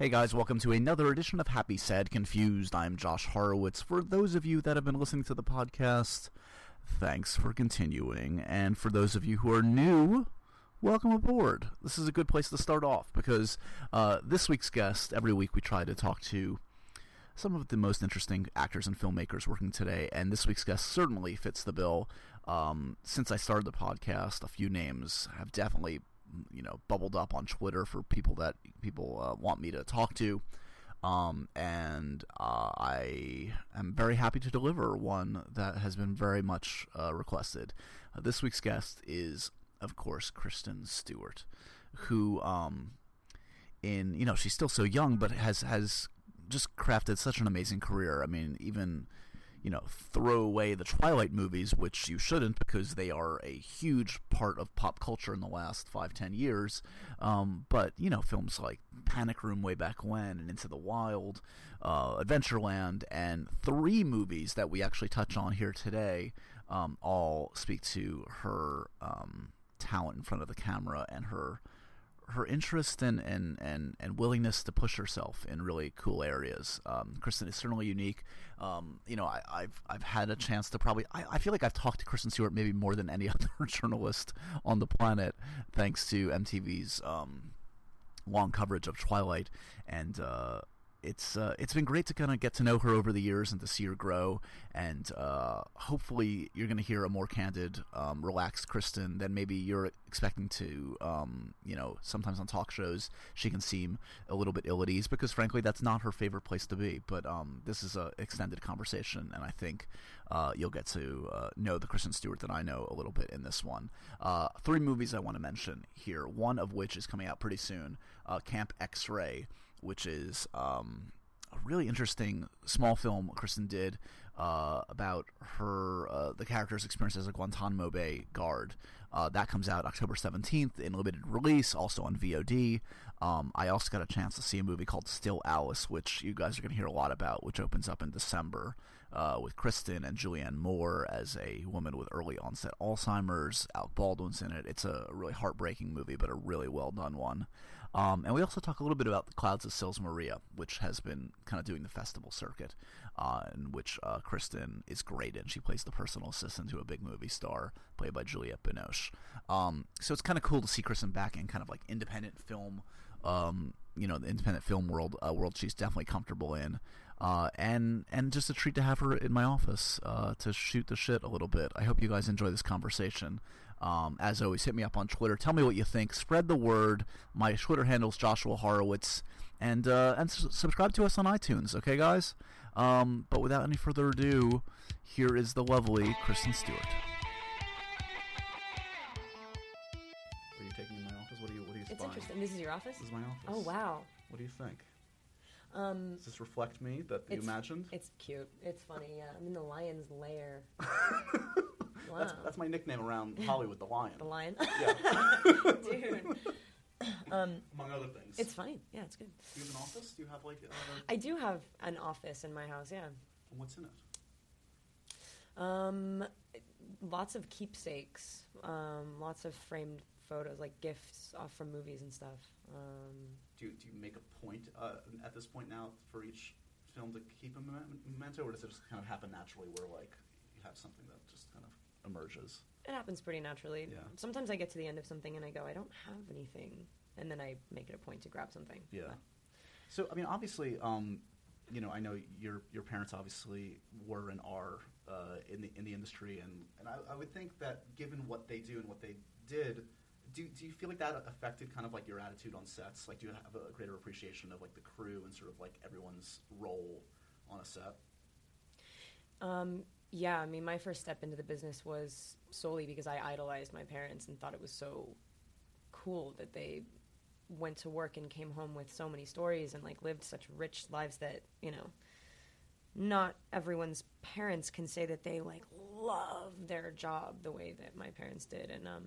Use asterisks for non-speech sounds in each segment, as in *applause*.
Hey guys, welcome to another edition of Happy Sad Confused. I'm Josh Horowitz. For those of you that have been listening to the podcast, thanks for continuing. And for those of you who are new, welcome aboard. This is a good place to start off because uh, this week's guest, every week we try to talk to some of the most interesting actors and filmmakers working today, and this week's guest certainly fits the bill. Um, since I started the podcast, a few names have definitely you know bubbled up on Twitter for people that people uh, want me to talk to. Um, and uh, I am very happy to deliver one that has been very much uh, requested. Uh, this week's guest is, of course, Kristen Stewart, who, um, in you know, she's still so young, but has has just crafted such an amazing career. I mean, even you know, throw away the Twilight movies, which you shouldn't because they are a huge part of pop culture in the last five, ten years. Um, but, you know, films like Panic Room way back when and Into the Wild, uh, Adventureland, and three movies that we actually touch on here today um, all speak to her um, talent in front of the camera and her her interest and, and, and, and willingness to push herself in really cool areas. Um, Kristen is certainly unique. Um, you know, I, have I've had a chance to probably I, I feel like I've talked to Kristen Stewart maybe more than any *laughs* other journalist on the planet, thanks to MTV's um, long coverage of Twilight and. Uh, it's uh, it's been great to kind of get to know her over the years and to see her grow. And uh, hopefully, you're going to hear a more candid, um, relaxed Kristen than maybe you're expecting to. Um, you know, sometimes on talk shows she can seem a little bit ill at ease because, frankly, that's not her favorite place to be. But um, this is an extended conversation, and I think uh, you'll get to uh, know the Kristen Stewart that I know a little bit in this one. Uh, three movies I want to mention here. One of which is coming out pretty soon. Uh, Camp X Ray which is um, a really interesting small film Kristen did uh, about her uh, the character's experience as a Guantanamo Bay guard. Uh, that comes out October 17th in limited release, also on VOD. Um, I also got a chance to see a movie called Still Alice, which you guys are going to hear a lot about, which opens up in December uh, with Kristen and Julianne Moore as a woman with early onset Alzheimer's. Alec Baldwin's in it. It's a really heartbreaking movie, but a really well done one. Um, and we also talk a little bit about The Clouds of Sils Maria, which has been kind of doing the festival circuit, uh, in which uh, Kristen is great in. She plays the personal assistant to a big movie star, played by Juliette Binoche. Um, so it's kind of cool to see Kristen back in kind of like independent film um, you know the independent film world uh, world she's definitely comfortable in uh, and and just a treat to have her in my office uh, to shoot the shit a little bit I hope you guys enjoy this conversation um, as always hit me up on Twitter tell me what you think spread the word my Twitter handle is Joshua Horowitz and uh, and s- subscribe to us on iTunes okay guys um, but without any further ado here is the lovely Kristen Stewart are you taking in my office what are you what are you It's spying? interesting. This is your office? This is my office. Oh wow. What do you think? Um, Does this reflect me that you it's, imagined? It's cute. It's funny. Yeah, I'm in the lion's lair. *laughs* wow. That's, that's my nickname around Hollywood, the Lion. the lion. Yeah, *laughs* Dude, among other things. it's fine. Yeah, it's good. Do you have an office? Do you have like? Uh, I do have an office in my house. Yeah. And what's in it? Um, lots of keepsakes. Um, lots of framed photos, like gifts off from movies and stuff. Um, Do you, do you make a point uh, at this point now for each film to keep a mem- memento, or does it just kind of happen naturally, where like you have something that just kind of emerges? it happens pretty naturally. Yeah. Sometimes I get to the end of something and I go, I don't have anything, and then I make it a point to grab something. Yeah. So I mean, obviously, um, you know, I know your your parents obviously were and are uh, in the in the industry, and and I, I would think that given what they do and what they did, do do you feel like that affected kind of like your attitude on sets? Like, do you have a greater appreciation of like the crew and sort of like everyone's role on a set? Um, yeah, I mean, my first step into the business was solely because I idolized my parents and thought it was so cool that they went to work and came home with so many stories and like lived such rich lives that you know not everyone's parents can say that they like love their job the way that my parents did. And um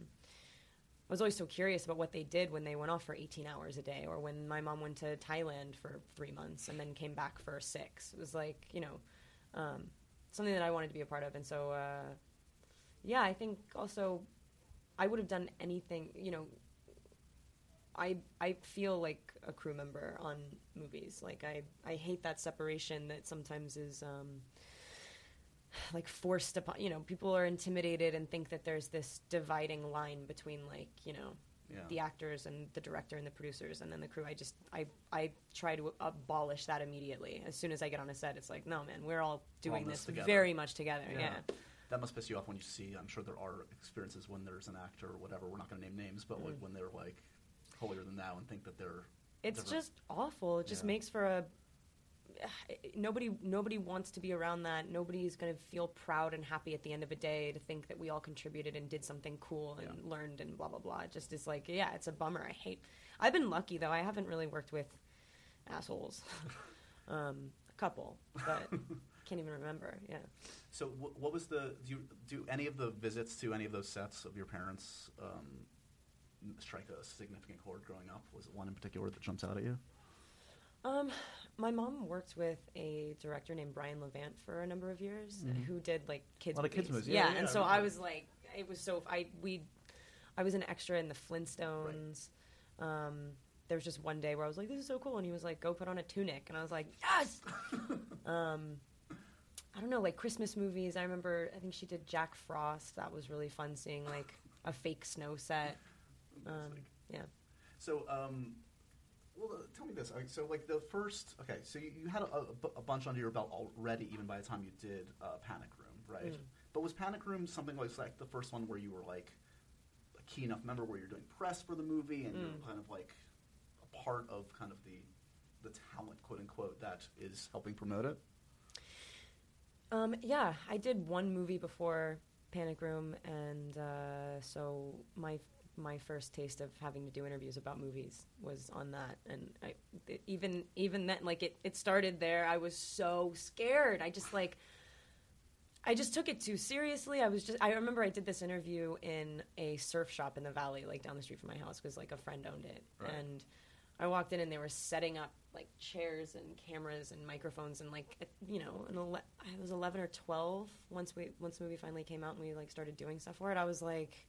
I was always so curious about what they did when they went off for 18 hours a day or when my mom went to Thailand for 3 months and then came back for 6 it was like you know um something that I wanted to be a part of and so uh yeah I think also I would have done anything you know I I feel like a crew member on movies. Like I I hate that separation that sometimes is um like forced upon you know people are intimidated and think that there's this dividing line between like you know Yeah. the actors and the director and the producers and then the crew i just i i try to abolish that immediately as soon as i get on a set it's like no man we're all doing this this, very much together yeah, That must piss you off when you see. I'm sure there are experiences when there's an actor or whatever. We're not going to name names, but like Mm. when they're like holier than thou and think that they're it's different. just awful it just Yeah. makes for a nobody nobody wants to be around that nobody is going to feel proud and happy at the end of a day to think that we all contributed and did something cool and Yeah. learned and blah blah blah it just is like yeah it's a bummer i hate i've been lucky though i haven't really worked with assholes *laughs* um, a couple but *laughs* can't even remember yeah So wh- what was the do you, do any of the visits to any of those sets of your parents um, strike a significant chord growing up? Was it one in particular that jumps out at you? Um, my mom worked with a director named Brian Levant for a number of years, Mhm. who did like kids. A lot of kids movies. movies, yeah, yeah, and I so I remember. was like, it was so I we, I was an extra in the Flintstones. Um, there was just one day where I was like, this is so cool, and he was like, go put on a tunic, and I was like, yes. *laughs* um, I don't know, like Christmas movies. I remember, I think she did Jack Frost. That was really fun seeing like a fake snow set. *laughs* Um, yeah. So, um, well, uh, tell me this. So, like the first, okay, so you, you had a, a bu- a bunch under your belt already, even by the time you did uh, Panic Room, right? Mm. But was Panic Room something like, like the first one where you were like a key enough member where you're doing press for the movie and you're Mm. kind of like a part of kind of the the talent, quote unquote, that is helping promote it? Um, yeah, I did one movie before Panic Room, and uh, so my my first taste of having to do interviews about movies was on that. And I it, even even then, like it it started there. I was so scared. I just like. I just took it too seriously. I was just I remember I did this interview in a surf shop in the valley like down the street from my house because like a friend owned it. Right. And I walked in and they were setting up like chairs and cameras and microphones and like you know, an ele- I was 11 or 12 once we once the movie finally came out and we like started doing stuff for it. I was like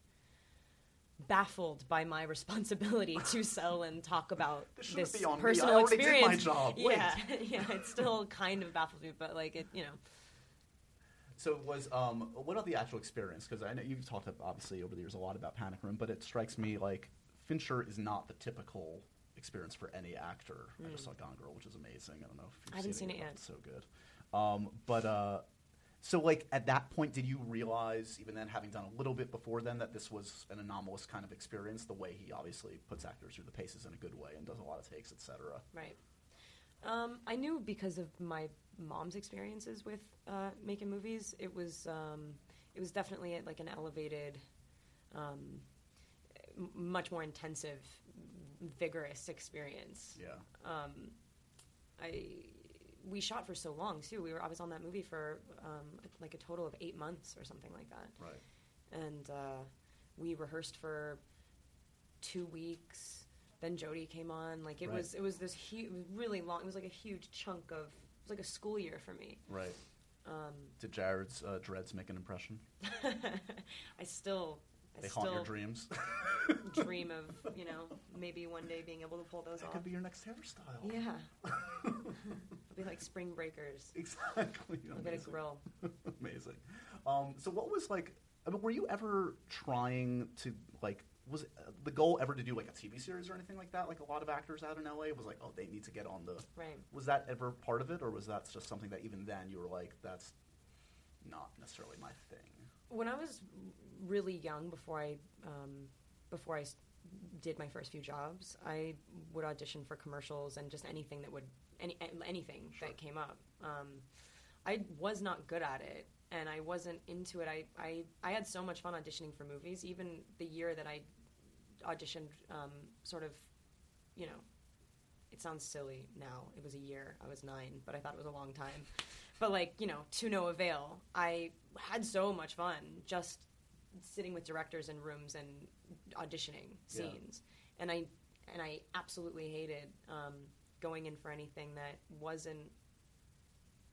baffled by my responsibility to *laughs* sell and talk about This this be on me. I personal already did my experience. job. Yeah, *laughs* yeah, it still kind of baffles me, but like it, you know. So it was um, what about the actual experience? Because I know you've talked ab- obviously over the years a lot about Panic Room, but it strikes me like Fincher is not the typical experience for any actor. I just saw Gone Girl, which is amazing. I don't know if you've Hmm. I haven't seen, seen it yet. It's so good. Um, but uh, so like at that point, did you realize, even then, having done a little bit before then, that this was an anomalous kind of experience? The way he obviously puts actors through the paces in a good way and does a lot of takes, etc. Right. Um, I knew because of my mom's experiences with uh, making movies. It was um, it was definitely like an elevated, um, much more intensive, vigorous experience. Yeah. Um, I we shot for so long too. We were I was on that movie for um, like a total of eight months or something like that Right. and uh, we rehearsed for two weeks. Then Jodie came on. Like it Right. was, it was this huge, really long. It was like a huge chunk of. It was like a school year for me. Right. Um, Did Jared's uh, dreads make an impression? *laughs* I still, They haunt your dreams. *laughs* dream of you know maybe one day being able to pull those that off. could be your next hairstyle. Yeah, *laughs* it'll be like spring breakers. Exactly. I'll get a Amazing. grill. *laughs* Amazing. Um, so, what was like? I mean, were you ever trying to like? Was it, uh, the goal ever to do like a TV series or anything like that? Like a lot of actors out in LA was like, oh, they need to get on the. Right. Was that ever part of it, or was that just something that even then you were like, that's not necessarily my thing? When I was really young, before I um, before I did my first few jobs, I would audition for commercials and just anything that would any anything Sure. that came up. Um, I was not good at it, and I wasn't into it. I, I I had so much fun auditioning for movies. Even the year that I auditioned, um, sort of, you know, it sounds silly now. It was a year. I was nine, but I thought it was a long time. But like you know, to no avail. I had so much fun just sitting with directors in rooms and auditioning Yeah. scenes, and I and I absolutely hated um, going in for anything that wasn't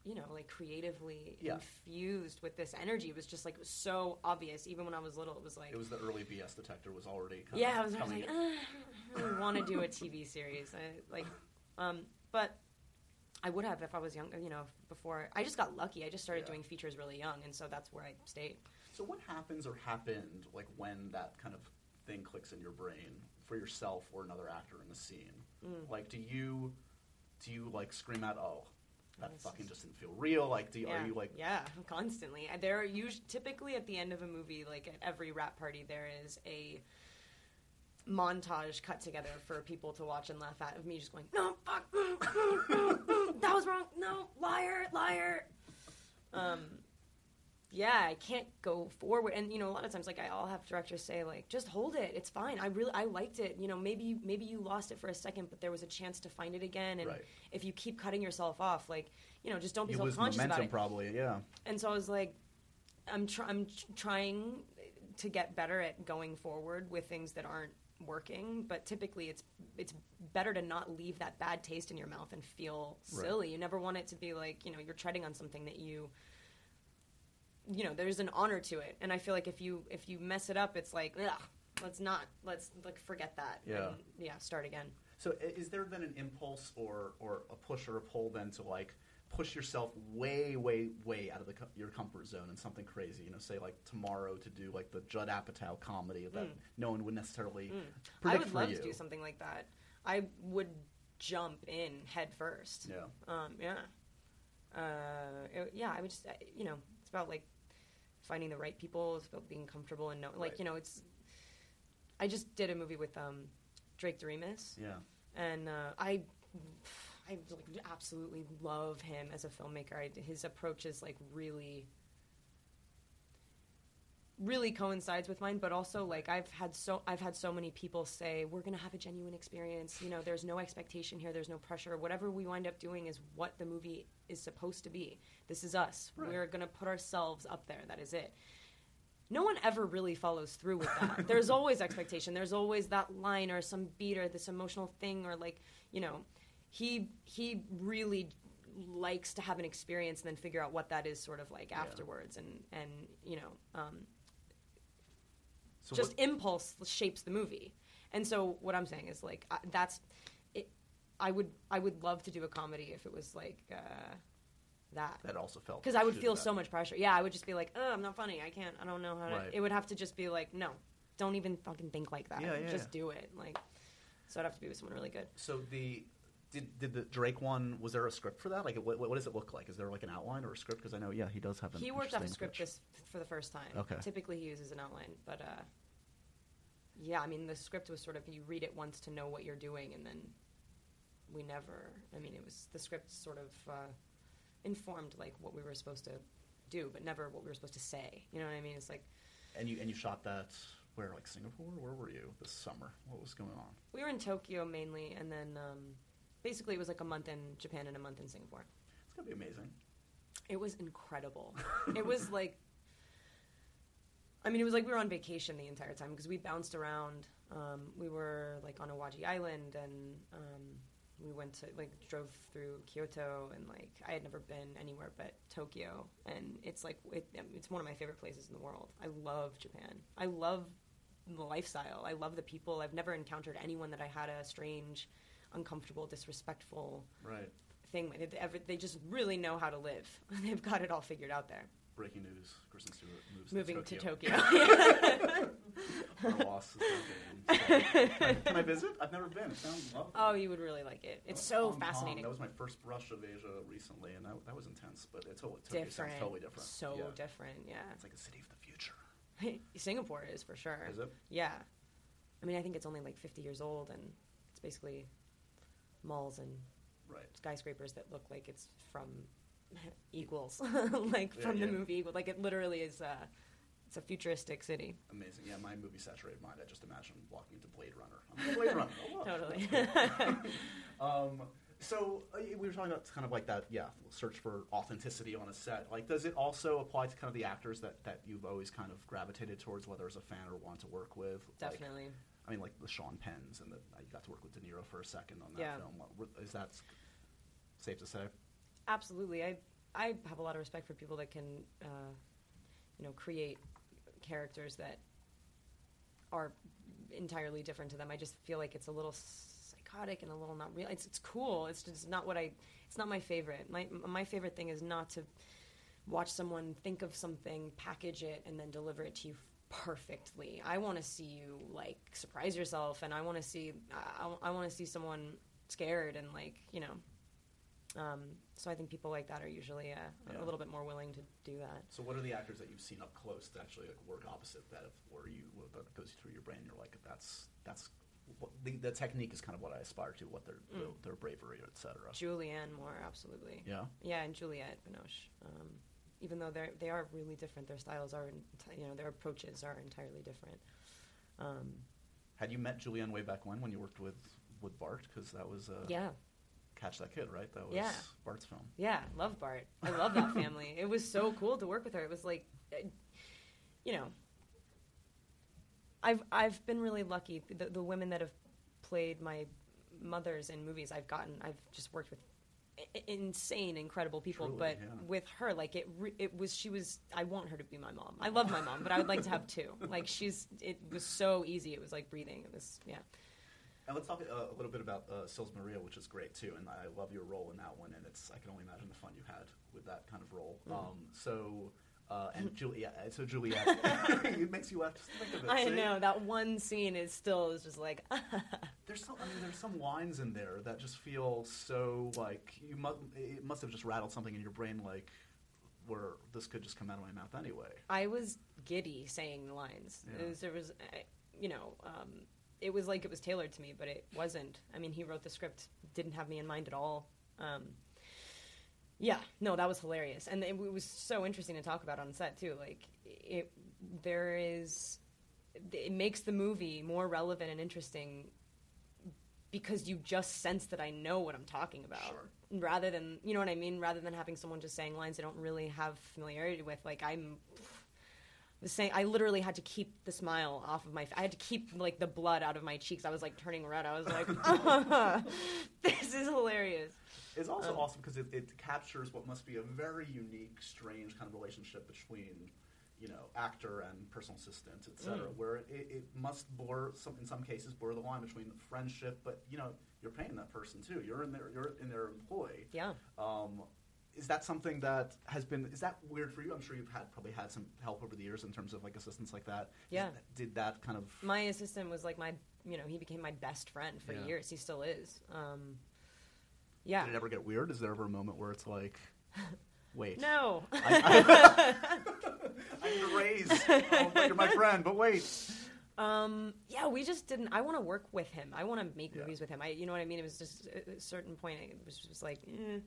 you know, like creatively Yeah. infused with this energy. It was just like it was so obvious. Even when I was little, it was like It was the early BS detector was already kind yeah, of I was, I was coming like. "Ah, I don't want to do a TV series. I, like, um, but I would have if I was younger. You know, before I just got lucky. I just started Yeah. doing features really young, and so that's where I stayed. So what happens or happened like when that kind of thing clicks in your brain for yourself or another actor in the scene? Mm. Like, do you do you like scream out, "Oh, that fucking just didn't feel real"? Like, do you, yeah, are you like, yeah, constantly. There are usually typically at the end of a movie, like at every wrap party, there is a montage cut together for people to watch and laugh at of me just going, no, fuck, mm, mm, mm, mm, that was wrong, no, liar, liar. Um, yeah, I can't go forward, and you know, a lot of times, like I- I'll have directors say, like, just hold it, it's fine. I really, I liked it. You know, maybe, maybe you lost it for a second, but there was a chance to find it again. And Right. if you keep cutting yourself off, like, you know, just don't be you lose self-conscious about it Probably, yeah. and so I was like, I'm tr- I'm tr- trying to get better at going forward with things that aren't working. But typically, it's it's better to not leave that bad taste in your mouth and feel Right. silly. You never want it to be like you know you're treading on something that you you know there's an honor to it. And I feel like if you if you mess it up, it's like ugh, let's not let's like forget that. Yeah. and, yeah, start again. So is there then an impulse or or a push or a pull then to like push yourself way way way out of the co- your comfort zone and something crazy? You know, say like tomorrow to do like the Judd Apatow comedy that Mm. no one would necessarily I predict would for love you. to do something like that. I would jump in head first. Yeah. Um, yeah. Uh, it- yeah, I would just, you know, it's about like finding the right people. It's about being comfortable and know, like, Right. you know, it's. I just did a movie with um, Drake Doremus, Yeah. and uh, I, I like absolutely love him as a filmmaker. I, his approach is like really, really coincides with mine. But also, like I've had so I've had so many people say we're gonna have a genuine experience. You know, there's no expectation here. There's no pressure. Whatever we wind up doing is what the movie is supposed to be. This is us. Right. We're gonna put ourselves up there. That is it no one ever really follows through with that. *laughs* There's always expectation. There's always that line or some beat or this emotional thing or like, you know, he he really likes to have an experience and then figure out what that is sort of like Yeah. afterwards and and you know, um, So just what- impulse shapes the movie. And so what I'm saying is like I, that's it I would I would love to do a comedy if it was like uh that that also felt because I would feel so much pressure. Yeah, I would just be like, "Oh, I'm not funny. I can't. I don't know how to." Right. It would have to just be like, "No, don't even fucking think like that. Yeah, yeah, just yeah. do it." Like, so I'd have to be with someone really good. So the did did the Drake one? Was there a script for that? Like, what, what does it look like? Is there like an outline or a script? Because I know, yeah, he does have. An He worked off a script pitch. this for the first time. Okay. Typically, he uses an outline, but uh, yeah, I mean, the script was sort of you read it once to know what you're doing, and then we never. I mean, it was the script sort of uh, informed like what we were supposed to do, but never what we were supposed to say. You know what I mean? It's like And you and you shot that where, like Singapore? Where were you this summer? What was going on? We were in Tokyo mainly, and then um, basically it was like a month in Japan and a month in Singapore. It's gonna be amazing. It was incredible. *laughs* it was like, I mean, it was like we were on vacation the entire time because we bounced around. Um, we were like on Awaji Island, and um, we went to like drove through Kyoto, and like I had never been anywhere but Tokyo, and it's like it, it's one of my favorite places in the world. I love Japan. I love the lifestyle. I love the people. I've never encountered anyone that I had a strange, uncomfortable, disrespectful Right. thing. They, they- they just really know how to live. *laughs* They've got it all figured out there. Breaking news: Kristen Stewart moves Moving to to Tokyo. Tokyo. *laughs* *laughs* Our loss Tokyo. Can I visit? I've never been. It sounds lovely. oh, you would really like it. It's so Hong Kong, fascinating. That was my first brush of Asia recently, and that, that was intense. But it's totally, Tokyo different. sounds totally different. So yeah. different. Yeah. It's like a city of the future. Singapore is for sure. Is it? Yeah. I mean, I think it's only like 50 years old, and it's basically malls and Right. skyscrapers that look like it's from *laughs* Equals, *laughs* like Yeah, from yeah. the movie Equals. Like it literally is. Uh, it's a futuristic city. Amazing. Yeah, my movie saturated mind. I just imagine walking into Blade Runner. I'm *laughs* Blade Runner. Oh. Totally. Um, so uh, we were talking about kind of like that, yeah, search for authenticity on a set. Like, does it also apply to kind of the actors that, that you've always kind of gravitated towards, whether as a fan or want to work with? Like, Definitely. I mean, like the Sean Penns, and the, you got to work with De Niro for a second on that Yeah. film. What- Is that safe to say? Absolutely. I I have a lot of respect for people that can, uh, you know, create characters that are entirely different to them. I just feel like it's a little psychotic and a little not real. It's it's cool. It's just not what I. It's not my favorite. My my favorite thing is not to watch someone think of something, package it, and then deliver it to you perfectly. I want to see you like surprise yourself, and I want to see I, I want to see someone scared and like you know. Um, so I think people like that are usually uh, Yeah. a little bit more willing to do that. So, what are the actors that you've seen up close that actually like work opposite that, if, where you that goes through your brain? You're like, that's that's what, the, the technique is kind of what I aspire to, what their their, their bravery, etc. Julianne Moore, absolutely. Yeah. Yeah, and Juliette Binoche. Um, even though they're they are really different, their styles are, you know, their approaches are entirely different. Um, Had you met Julianne way back when when you worked with with Bart? Because that was uh, yeah, Catch That Kid, right? That was Yeah. Bart's film. yeah, love Bart. I love that family. It was so cool to work with her. It was like, uh, you know, I've I've been really lucky. The, the women that have played my mothers in movies I've gotten, I've just worked with insane, incredible people. Truly, but yeah. with her, like it, re- it was she was. I want her to be my mom. I love my mom, but I would like to have two. *laughs* Like she's. It was so easy. It was like breathing. It was yeah. And let's talk uh, a little bit about uh, Sils Maria, which is great too. And I love your role in that one. And it's I can only imagine the fun you had with that kind of role. Mm. Um, so. Uh, and Juliette, so *laughs* Juliette, *laughs* it makes you laugh just to think of it. I see? know that one scene is still is just like *laughs* There's some, I mean, there's some lines in there that just feel so like you must. It must have just rattled something in your brain, like where this could just come out of my mouth anyway. I was giddy saying the lines. Yeah. It was, there was, I- you know, um, it was like it was tailored to me, but it wasn't. I mean, he wrote the script, didn't have me in mind at all. Um, yeah, no, that was hilarious, and it, was so interesting to talk about on set too. Like, it there is, it makes the movie more relevant and interesting because you just sense that I know what I'm talking about, Sure. rather than you know what I mean. Rather than having someone just saying lines I don't really have familiarity with, like I'm the same. I literally had to keep the smile off of my. I had to keep like the blood out of my cheeks. I was like turning red. I was like, *laughs* *laughs* "This is hilarious." It's also Um, awesome because it, it captures what must be a very unique, strange kind of relationship between, you know, actor and personal assistant, etc. Mm. Where it, it must blur some in some cases blur the line between friendship, but you know, you're paying that person too. You're in their you're in their employ. Yeah. Um, is that something that has been? Is that weird for you? I'm sure you've had probably had some help over the years in terms of like assistance like that. Yeah. that- did that kind of? My assistant was like my, you know, he became my best friend for Yeah. years. He still is. Um, yeah. Did it ever get weird? Is there ever a moment where it's like, *laughs* wait, No. I, *laughs* I need a raise. Oh, but you're my friend, but wait. Um, yeah, we just didn't. I want to work with him. I want to make Yeah. movies with him. I, you know what I mean? It was just at a certain point. It was just like, eh,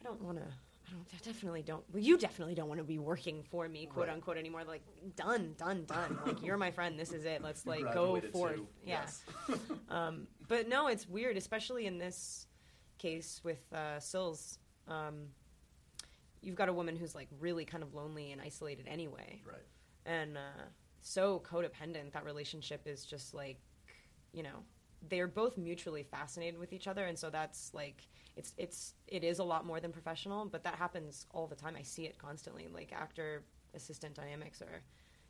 I don't want to. I don't. I definitely don't. Well, you definitely don't want to be working for me, quote Right. unquote, anymore. Like, done, done, done. like, you're my friend. This is it. Let's like go forth. too. Yeah. Yes. *laughs* Um, but no, it's weird, especially in this case with uh, Sils. Um, you've got a woman who's like really kind of lonely and isolated anyway right. and uh, so codependent that relationship is just like you know they're both mutually fascinated with each other and so that's like it's it's it is a lot more than professional but that happens all the time. I see it constantly like actor assistant dynamics are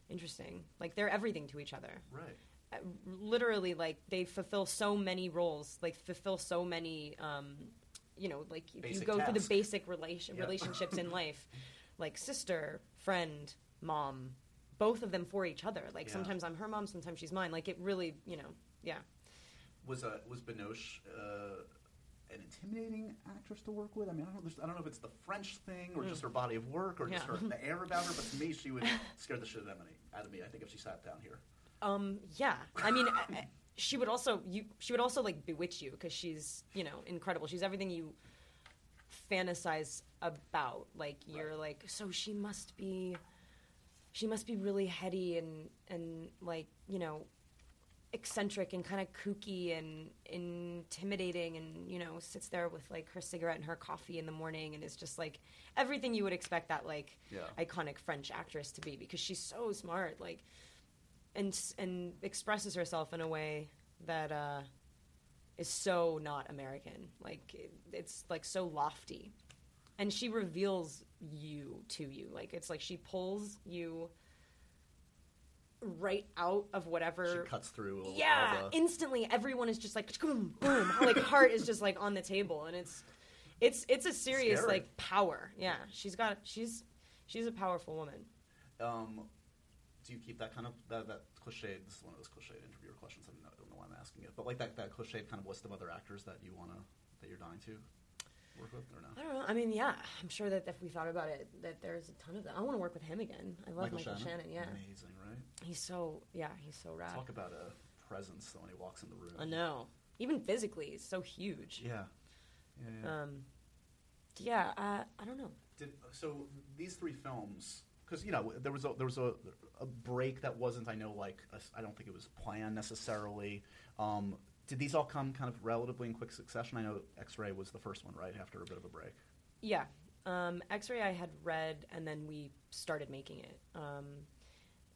interesting. Like they're everything to each other. Right. Uh, literally like they fulfill so many roles like fulfill so many um you know like if you Basic go through the basic relation *laughs* Yeah. relationships in *laughs* life like sister friend mom both of them for each other. Like Yeah. sometimes i'm her mom sometimes she's mine. Like it really you know yeah. Was uh, was Binoche uh, an intimidating actress to work with? I mean, I don't, I don't know if it's the French thing or just her body of work or just Mm. Her the air about her. But to me, she would *laughs* scare the shit out of me. Out of me, I think if she sat down here. Um, yeah. I mean, *laughs* I- she would also you she would also like bewitch you because she's you know incredible. She's everything you fantasize about. Like you're Right. like, so she must be, she must be really heady and and like you know eccentric and kind of kooky and intimidating and you know sits there with like her cigarette and her coffee in the morning and is just like everything you would expect that like Yeah. iconic French actress to be because she's so smart like and and expresses herself in a way that uh, is so not American like it, it's like so lofty and she reveals you to you. Like it's like she pulls you right out of whatever She cuts through. all yeah the- instantly everyone is just like boom boom like heart is just like on the table and it's it's it's a serious Scary. like power yeah she's got she's she's a powerful woman Um, do you keep that kind of that, that cliched? This is one of those cliched interviewer questions. I don't know, I don't know why I'm asking it, but like that that cliched kind of list of other actors that you wanna that you're dying to work with or no? i don't know i mean yeah i'm sure that if we thought about it that there's a ton of them i want to work with him again i love michael, shannon. yeah amazing, right? he's so yeah he's so rad Talk about a presence though when he walks in the room. i know even physically he's so huge Yeah, yeah. yeah. um yeah uh, i don't know Did, so these three films, because you know there was a, there was a, a break that wasn't I know like I I don't think it was planned necessarily. Um, did these all come kind of relatively in quick succession? I know X-Ray was the first one, right after a bit of a break. Yeah. Um, X-ray I had read, and then we started making it. Um,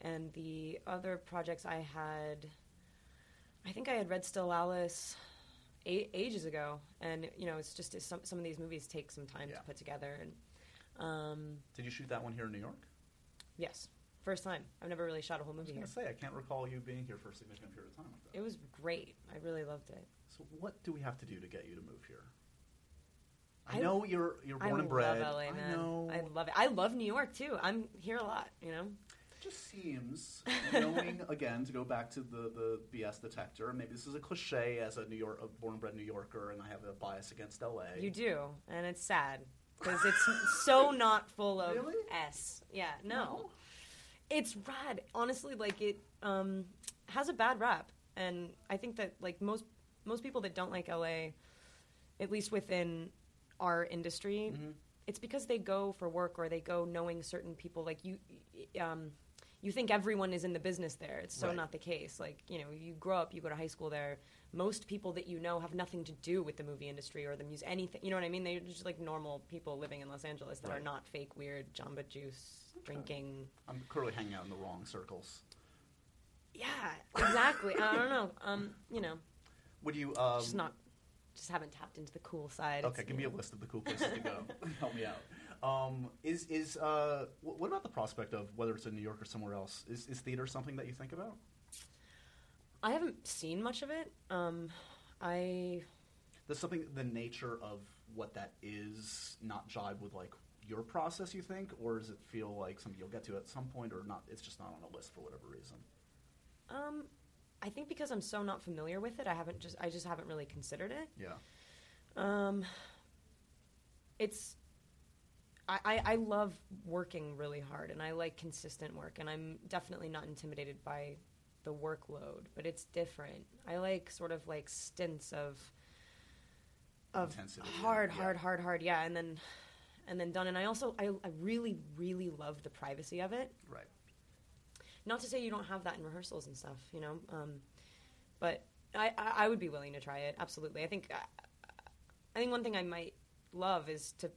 and the other projects I had, I think I had read Still Alice a- ages ago, and you know, it's just it's some some of these movies take some time Yeah. to put together. And um, Did you shoot that one here in New York? yes, first time. I've never really shot a whole I was movie going to say I can't recall you being here for a significant period of time like that. It was great. I really loved it. so what do we have to do to get you to move here? I, I- know you're you're born I and bred. love LA, I man. know. I love it. I love New York too. I'm here a lot. You know. It just seems, knowing *laughs* again to go back to the, the BS detector. Maybe this is a cliche as a New York, a born and bred New Yorker, and I have a bias against LA. You do, and it's sad because it's *laughs* so not full of Really? s. Yeah, no. It's rad. Honestly, like it um, has a bad rap, and I think that like most most people that don't like LA, at least within our industry, Mhm. it's because they go for work or they go knowing certain people. Like you, um, you think everyone is in the business there. It's so Right. not the case. Like you know, you grow up, you go to high school there. Most people that you know have nothing to do with the movie industry or the music, anything. You know what I mean? They're just like normal people living in Los Angeles that are not fake, weird Jamba Juice drinking. I'm clearly hanging out in the wrong circles. Yeah, exactly. I don't know. Um, you know, Would you? Um, just not, just haven't tapped into the cool side. Okay, It's, give me a list of the cool places to go. *laughs* Help me out. Um, is is uh, what about the prospect of whether it's in New York or somewhere else? Is is theater something that you think about? I haven't seen much of it. Um, I Does something the nature of what that is not jibe with like your process? You think, or does it feel like something you'll get to at some point, or not? It's just not on a list for whatever reason. Um, I think because I'm so not familiar with it, I haven't just I just haven't really considered it. Yeah. Um, it's I, I, love working really hard and I like consistent work and I'm definitely not intimidated by the workload, but it's different. I like sort of like stints of of Intensity, hard, yeah. hard, hard, hard, yeah, and then and then done. And I also I, I really, really love the privacy of it. Right. Not to say you don't have that in rehearsals and stuff, you know. Um, but I, I, I would be willing to try it. Absolutely. I think I think one thing I might love is to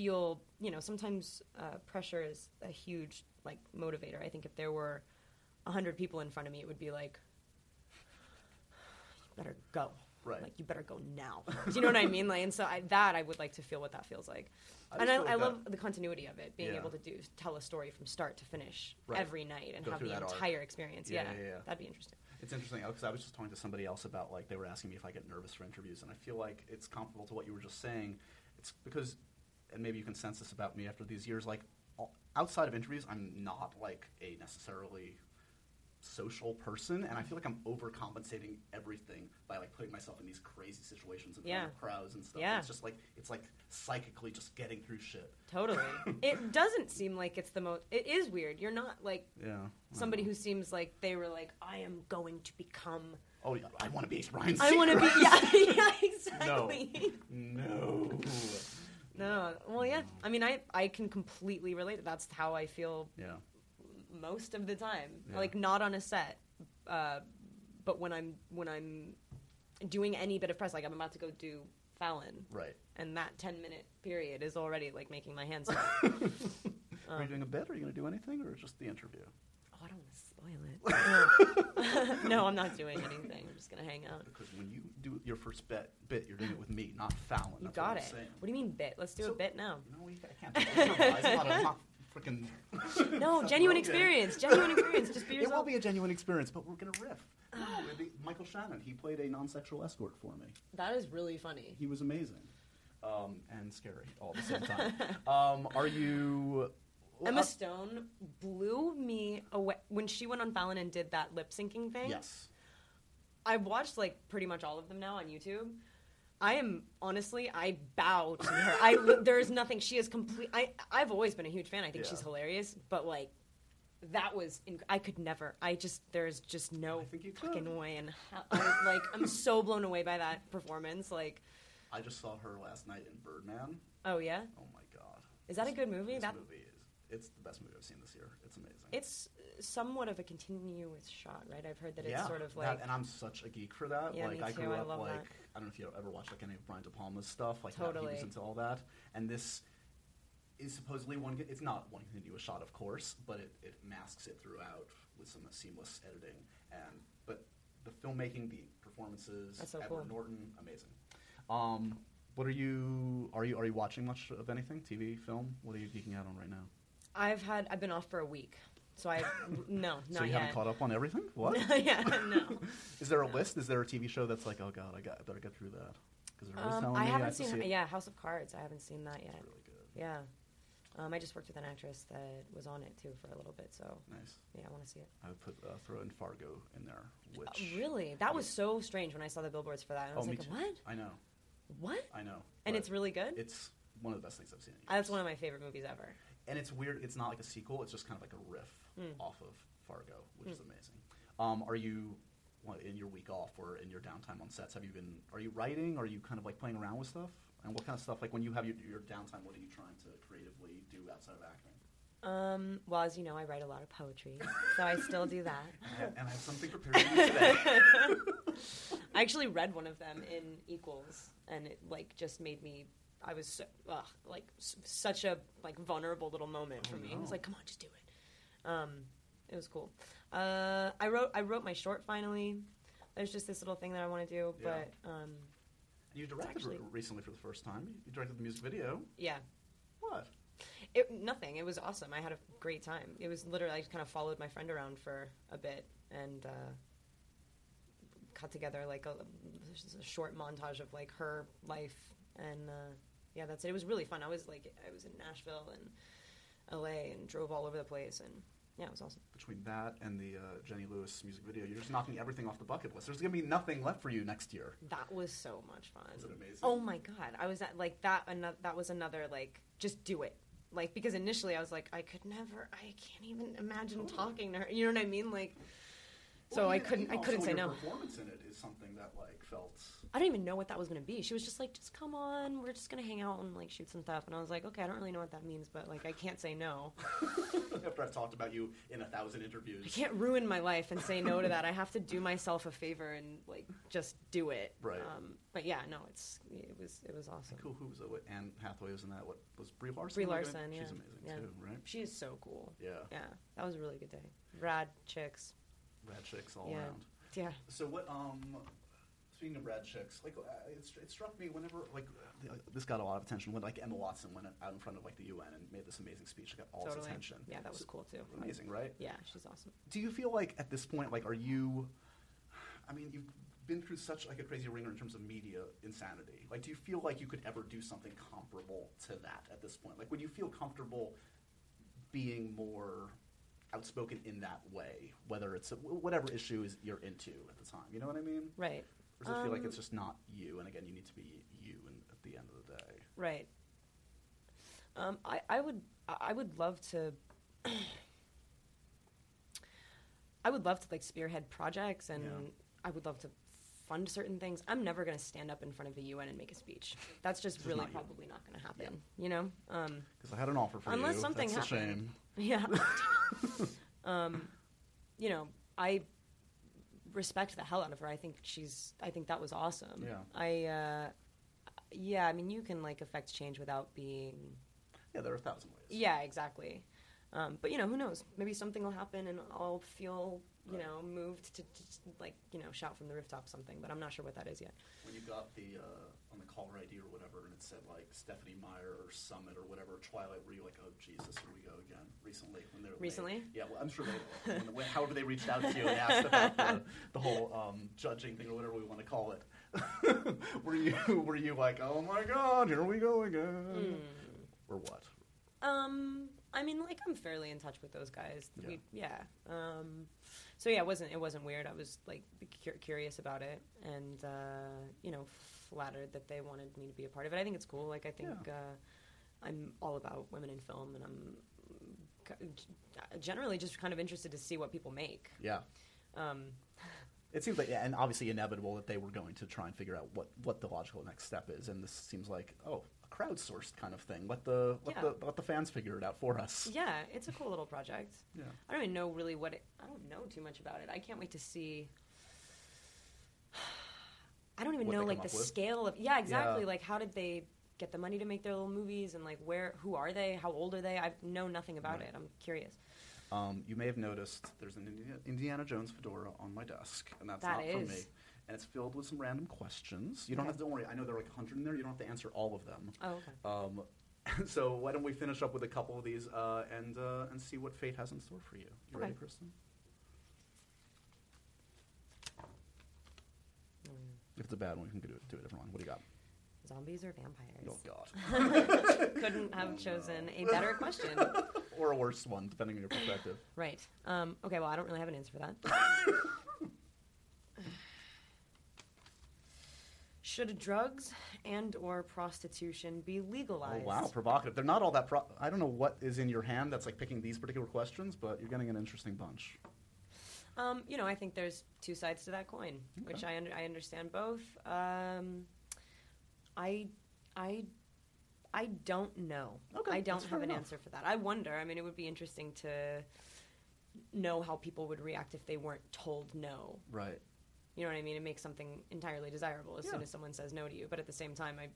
feel. You know, sometimes uh, pressure is a huge like motivator. I think if there were a hundred people in front of me, it would be like, you better go. Right. Like you better go now. *laughs* Do you know what I mean? Like, and so I, that I would like to feel what that feels like. I and I, like I love the continuity of it, being Yeah. able to do tell a story from start to finish Right. every night and Go have the that arc. entire experience. Yeah, Yeah, yeah, yeah. that'd be interesting. It's interesting because I was just talking to somebody else about like they were asking me if I get nervous for interviews, and I feel like it's comparable to what you were just saying. It's because, and maybe you can sense this about me after these years. Like outside of interviews, I'm not like a necessarily social person, and I feel like I'm overcompensating everything by like putting myself in these crazy situations front Yeah. of crowds and stuff. Yeah. It's just like it's like psychically just getting through shit. Totally. *laughs* it doesn't seem like it's the most. It is weird. You're not like Yeah. somebody who seems like they were like, I am going to become. Oh, yeah, I want to be Ryan. I want to be. Yeah, *laughs* yeah, exactly. No. No. No, well, yeah. I mean, I I can completely relate. That's how I feel Yeah. most of the time. Yeah. Like not on a set, uh, but when I'm when I'm doing any bit of press, like I'm about to go do Fallon, Right. and that ten minute period is already like making my hands sweat. *laughs* Are you doing a bit? Are you going to do anything, or just the interview? Oh, I don't want to spoil it. *laughs* *laughs* No. I'm not doing anything. I'm just gonna hang out. Because when you do your first bet, bit, you're doing it with me, not Fallon. You That's got what it. I'm saying. What do you mean bit? Let's do So- a bit now. No, we can't. I'm not, not freaking. *laughs* No, genuine experience. Genuine experience. Just be It will yourself. be a genuine experience, but we're gonna riff. No, Michael Shannon. He played a non-sexual escort for me. That is really funny. He was amazing, um, and scary all at the same time. um, are you? Emma uh, Stone blew me away when she went on Fallon and did that lip syncing thing. yes. I've watched like pretty much all of them now on YouTube. I am honestly, I bow to her. I *laughs* there is nothing. She is complete. I I've always been a huge fan. I think Yeah. she's hilarious, but like that was inc- I could never. I just there's just no I think you could. fucking way in hell. I, like I'm so blown away by that performance. Like I just saw her last night in Birdman. oh yeah, Oh my god. is that a good movie? That movie. It's the best movie I've seen this year. It's amazing. it's somewhat of a continuous shot, right? I've heard that it's yeah, sort of that- like and I'm such a geek for that. Yeah, like me I too. grew I up love like that. I don't know if you ever watched like any of Brian De Palma's stuff. Like that, he Totally. was into all that. And this is supposedly one. It's not one continuous shot, of course, but it, it masks it throughout with some seamless editing. And but the filmmaking, the performances, so Edward cool. Norton, amazing. Um, what are you? Are you are you watching much of anything? TV, film? What are you geeking out on right now? I've had I've been off for a week, so I *laughs* no not so you yet. haven't caught up on everything? *laughs* What? yeah, no. *laughs* Is there a list? Is there a TV show that's like, oh god, I got, I better get through that? Because Um, I haven't have to seen. see. Yeah, House of Cards. I haven't seen that yet. It's really good. Yeah, um, I just worked with an actress that was on it too for a little bit. So Nice. yeah, I want to see it. I would put uh, throw in Fargo in there, which Uh, really, that was so strange when I saw the billboards for that. I Oh, was me like, what? I know, What? I know. And it's really good. it's one of the best things I've seen. That's one of my favorite movies ever. And it's weird. It's not like a sequel. It's just kind of like a riff Mm. off of Fargo, which is Mm. amazing. Um, are you what, in your week off or in your downtime on sets? Have you been? Are you writing? Are you kind of like playing around with stuff? And what kind of stuff? Like when you have your, your downtime, what are you trying to creatively do outside of acting? Um, well, as you know, I write a lot of poetry, so I still do that. *laughs* And I have, and I have something prepared for you today. *laughs* I actually read one of them in Equals, and it like just made me. I was so, ugh, like s- such a like vulnerable little moment for Oh, me. I was like, "Come on, just do it." Um, it was cool. Uh, I wrote I wrote my short finally. There's just this little thing that I want to do, Yeah. but um, you directed actually- re- recently for the first time. You directed the music video. yeah, What? it nothing. It was awesome. I had a great time. It was literally I just kind of followed my friend around for a bit and uh, cut together like a, a short montage of like her life and uh, yeah, that's it. It was really fun. I was like I was in Nashville and L.A. and drove all over the place and yeah, it was awesome. Between that and the uh, Jenny Lewis music video, you're just knocking everything off the bucket list. There's gonna be nothing left for you next year. That was so much fun. It amazing? Oh my god, I was at like that. Another, that was another like just do it. Like because initially I was like I could never. I can't even imagine Totally. talking to her. You know what I mean? Like so Well, I couldn't. I couldn't say no. Performance in it is something that like felt. I didn't even know what that was gonna be. She was just like, just come on, we're just gonna hang out and like shoot some stuff. And I was like, okay, I don't really know what that means, but like I can't say no. *laughs* After I've talked about you in a thousand interviews, I can't ruin my life and say no to that. I have to do myself a favor and like just do it. Right. Um, but yeah, no, it's it was it was awesome. Cool. Who was it? What, Anne Hathaway was in that. What was Brie Larson? Brie Larson, gonna- yeah. She's amazing Yeah. too, right? She is so cool. Yeah. Yeah, that was a really good day. Rad chicks. Rad chicks all Yeah. around. Yeah. So what? Um, speaking of rad chicks, like uh, it, it struck me whenever like uh, this got a lot of attention when like Emma Watson went out in front of like the UN and made this amazing speech. It got all totally. its attention. Yeah, that was So- cool too. Amazing, right? Yeah, she's awesome. Do you feel like at this point, like, are you? I mean, you've been through such like a crazy ringer in terms of media insanity. Like, do you feel like you could ever do something comparable to that at this point? Like, would you feel comfortable being more outspoken in that way, whether it's a, whatever issue is you're into at the time? You know what I mean? Right. Or does it feel like Um, it's just not you? And again, you need to be you. And at the end of the day, Right. Um, I, I would I would love to *clears throat* I would love to like spearhead projects and Yeah. I would love to fund certain things. I'm never going to stand up in front of the UN and make a speech. That's just really not you. probably not going to happen. You know. Um, because I had an offer for you. Unless something That's a happened. shame. *laughs* Yeah. *laughs* *laughs* um, you know, I respect the hell out of her. I think she's. I think that was awesome. Yeah. I. Uh, yeah. I mean, you can like affect change without being. Yeah, there are a thousand ways. Yeah. Exactly. Um, but you know, who knows? Maybe something will happen, and I'll feel you know moved to just like you know shout from the rooftop something. But I'm not sure what that is yet. When you got the uh, on the caller ID or whatever, and it said like Stephenie Meyer or Summit or whatever Twilight, were you like, oh Jesus, here we go again? Recently, when they were Recently? yeah, well, I'm sure they, *laughs* when, when, however they reached out to you and asked about the, the whole um, judging thing or whatever we want to call it. *laughs* were you were you like, oh my God, here we go again, or what? Um, I mean, like I'm fairly in touch with those guys. Yeah. We, yeah. Um, so yeah, it wasn't it wasn't weird. I was like cu- curious about it, and uh, you know, flattered that they wanted me to be a part of it. I think it's cool. Like I think Yeah. uh, I'm all about women in film, and I'm generally just kind of interested to see what people make. Yeah. Um, It seems like, yeah, and obviously inevitable that they were going to try and figure out what, what the logical next step is, and this seems like, oh, crowdsourced kind of thing. Let the let Yeah. the let the fans figure it out for us. yeah, it's a cool little project. *laughs* Yeah. I don't even know really what it. I don't know too much about it. I can't wait to see. *sighs* I don't even What know like the scale of. Yeah, exactly. Yeah. Like how did they get the money to make their little movies and like where? Who are they? How old are they? I know nothing about Right. it. I'm curious. Um, you may have noticed there's an Indiana, Jones fedora on my desk, and that's That not from me. And it's filled with some random questions. You don't have to don't worry. I know there are like hundred in there. You don't have to answer all of them. Oh, okay. Um, *laughs* so why don't we finish up with a couple of these uh, and uh, and see what fate has in store for you? You ready, Okay. Kristen? Mm. If it's a bad one, we can do it. Do a different one. What do you got? Zombies or vampires? Oh God. *laughs* Couldn't have chosen a *laughs* better question. or a worse one, depending on your perspective. Right. Um, okay. Well, I don't really have an answer for that. Should drugs and or prostitution be legalized? Oh wow, provocative. They're not all that. Pro- I don't know what is in your hand that's like picking these particular questions, but you're getting an interesting bunch. Um, you know, I think there's two sides to that coin, which I under, I understand both. Um, I I I don't know. Okay, I don't have an enough. answer for that. I wonder. I mean, it would be interesting to know how people would react if they weren't told no. Right. You know what I mean? It makes something entirely desirable as soon as someone says no to you. But at the same time, I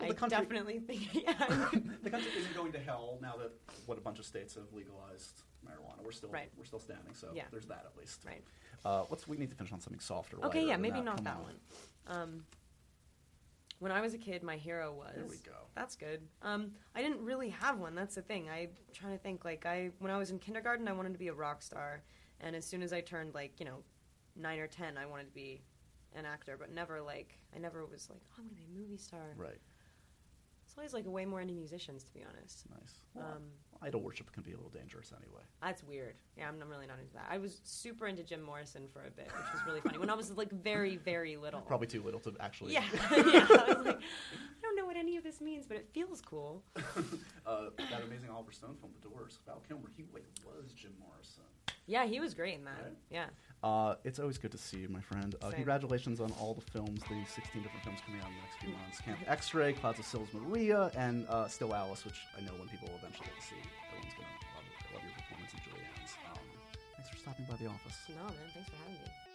Well, I country- definitely think *laughs* yeah. *laughs* The country isn't going to hell now that what a bunch of states have legalized marijuana. We're still Right. we're still standing, so Yeah. there's that at least. right. Uh, let's we need to finish on something softer. Okay, yeah, maybe that. not Come that on. one. Um, when I was a kid, my hero was. There we go. That's good. Um, I didn't really have one. That's the thing. I'm trying to think. Like I, when I was in kindergarten, I wanted to be a rock star, and as soon as I turned like you know, nine or ten, I wanted to be an actor, but never like I never was like, oh, I'm gonna be a movie star. Right. It's always like way more into musicians, to be honest. Nice. Well, Um, idol worship can be a little dangerous anyway. That's weird. Yeah, I'm, I'm really not into that. I was super into Jim Morrison for a bit, which was really funny when I was like very, very little. Probably too little to actually. Yeah, *laughs* yeah. I was like, I don't know what any of this means, but it feels cool. *laughs* Uh, that amazing Oliver Stone film, The Doors. Val Kilmer, he like was Jim Morrison. Yeah, he was great in that. Right. Yeah. Uh, it's always good to see you, my friend. Uh, congratulations on all the films, the 16 different films coming out in the next few months. Camp X-Ray, Clouds of Sils Maria, and uh, Still Alice, which I know when people eventually get to see, everyone's going to love, it. love your performance in Julianne's. Um, thanks for stopping by the office. No, man. Thanks for having me.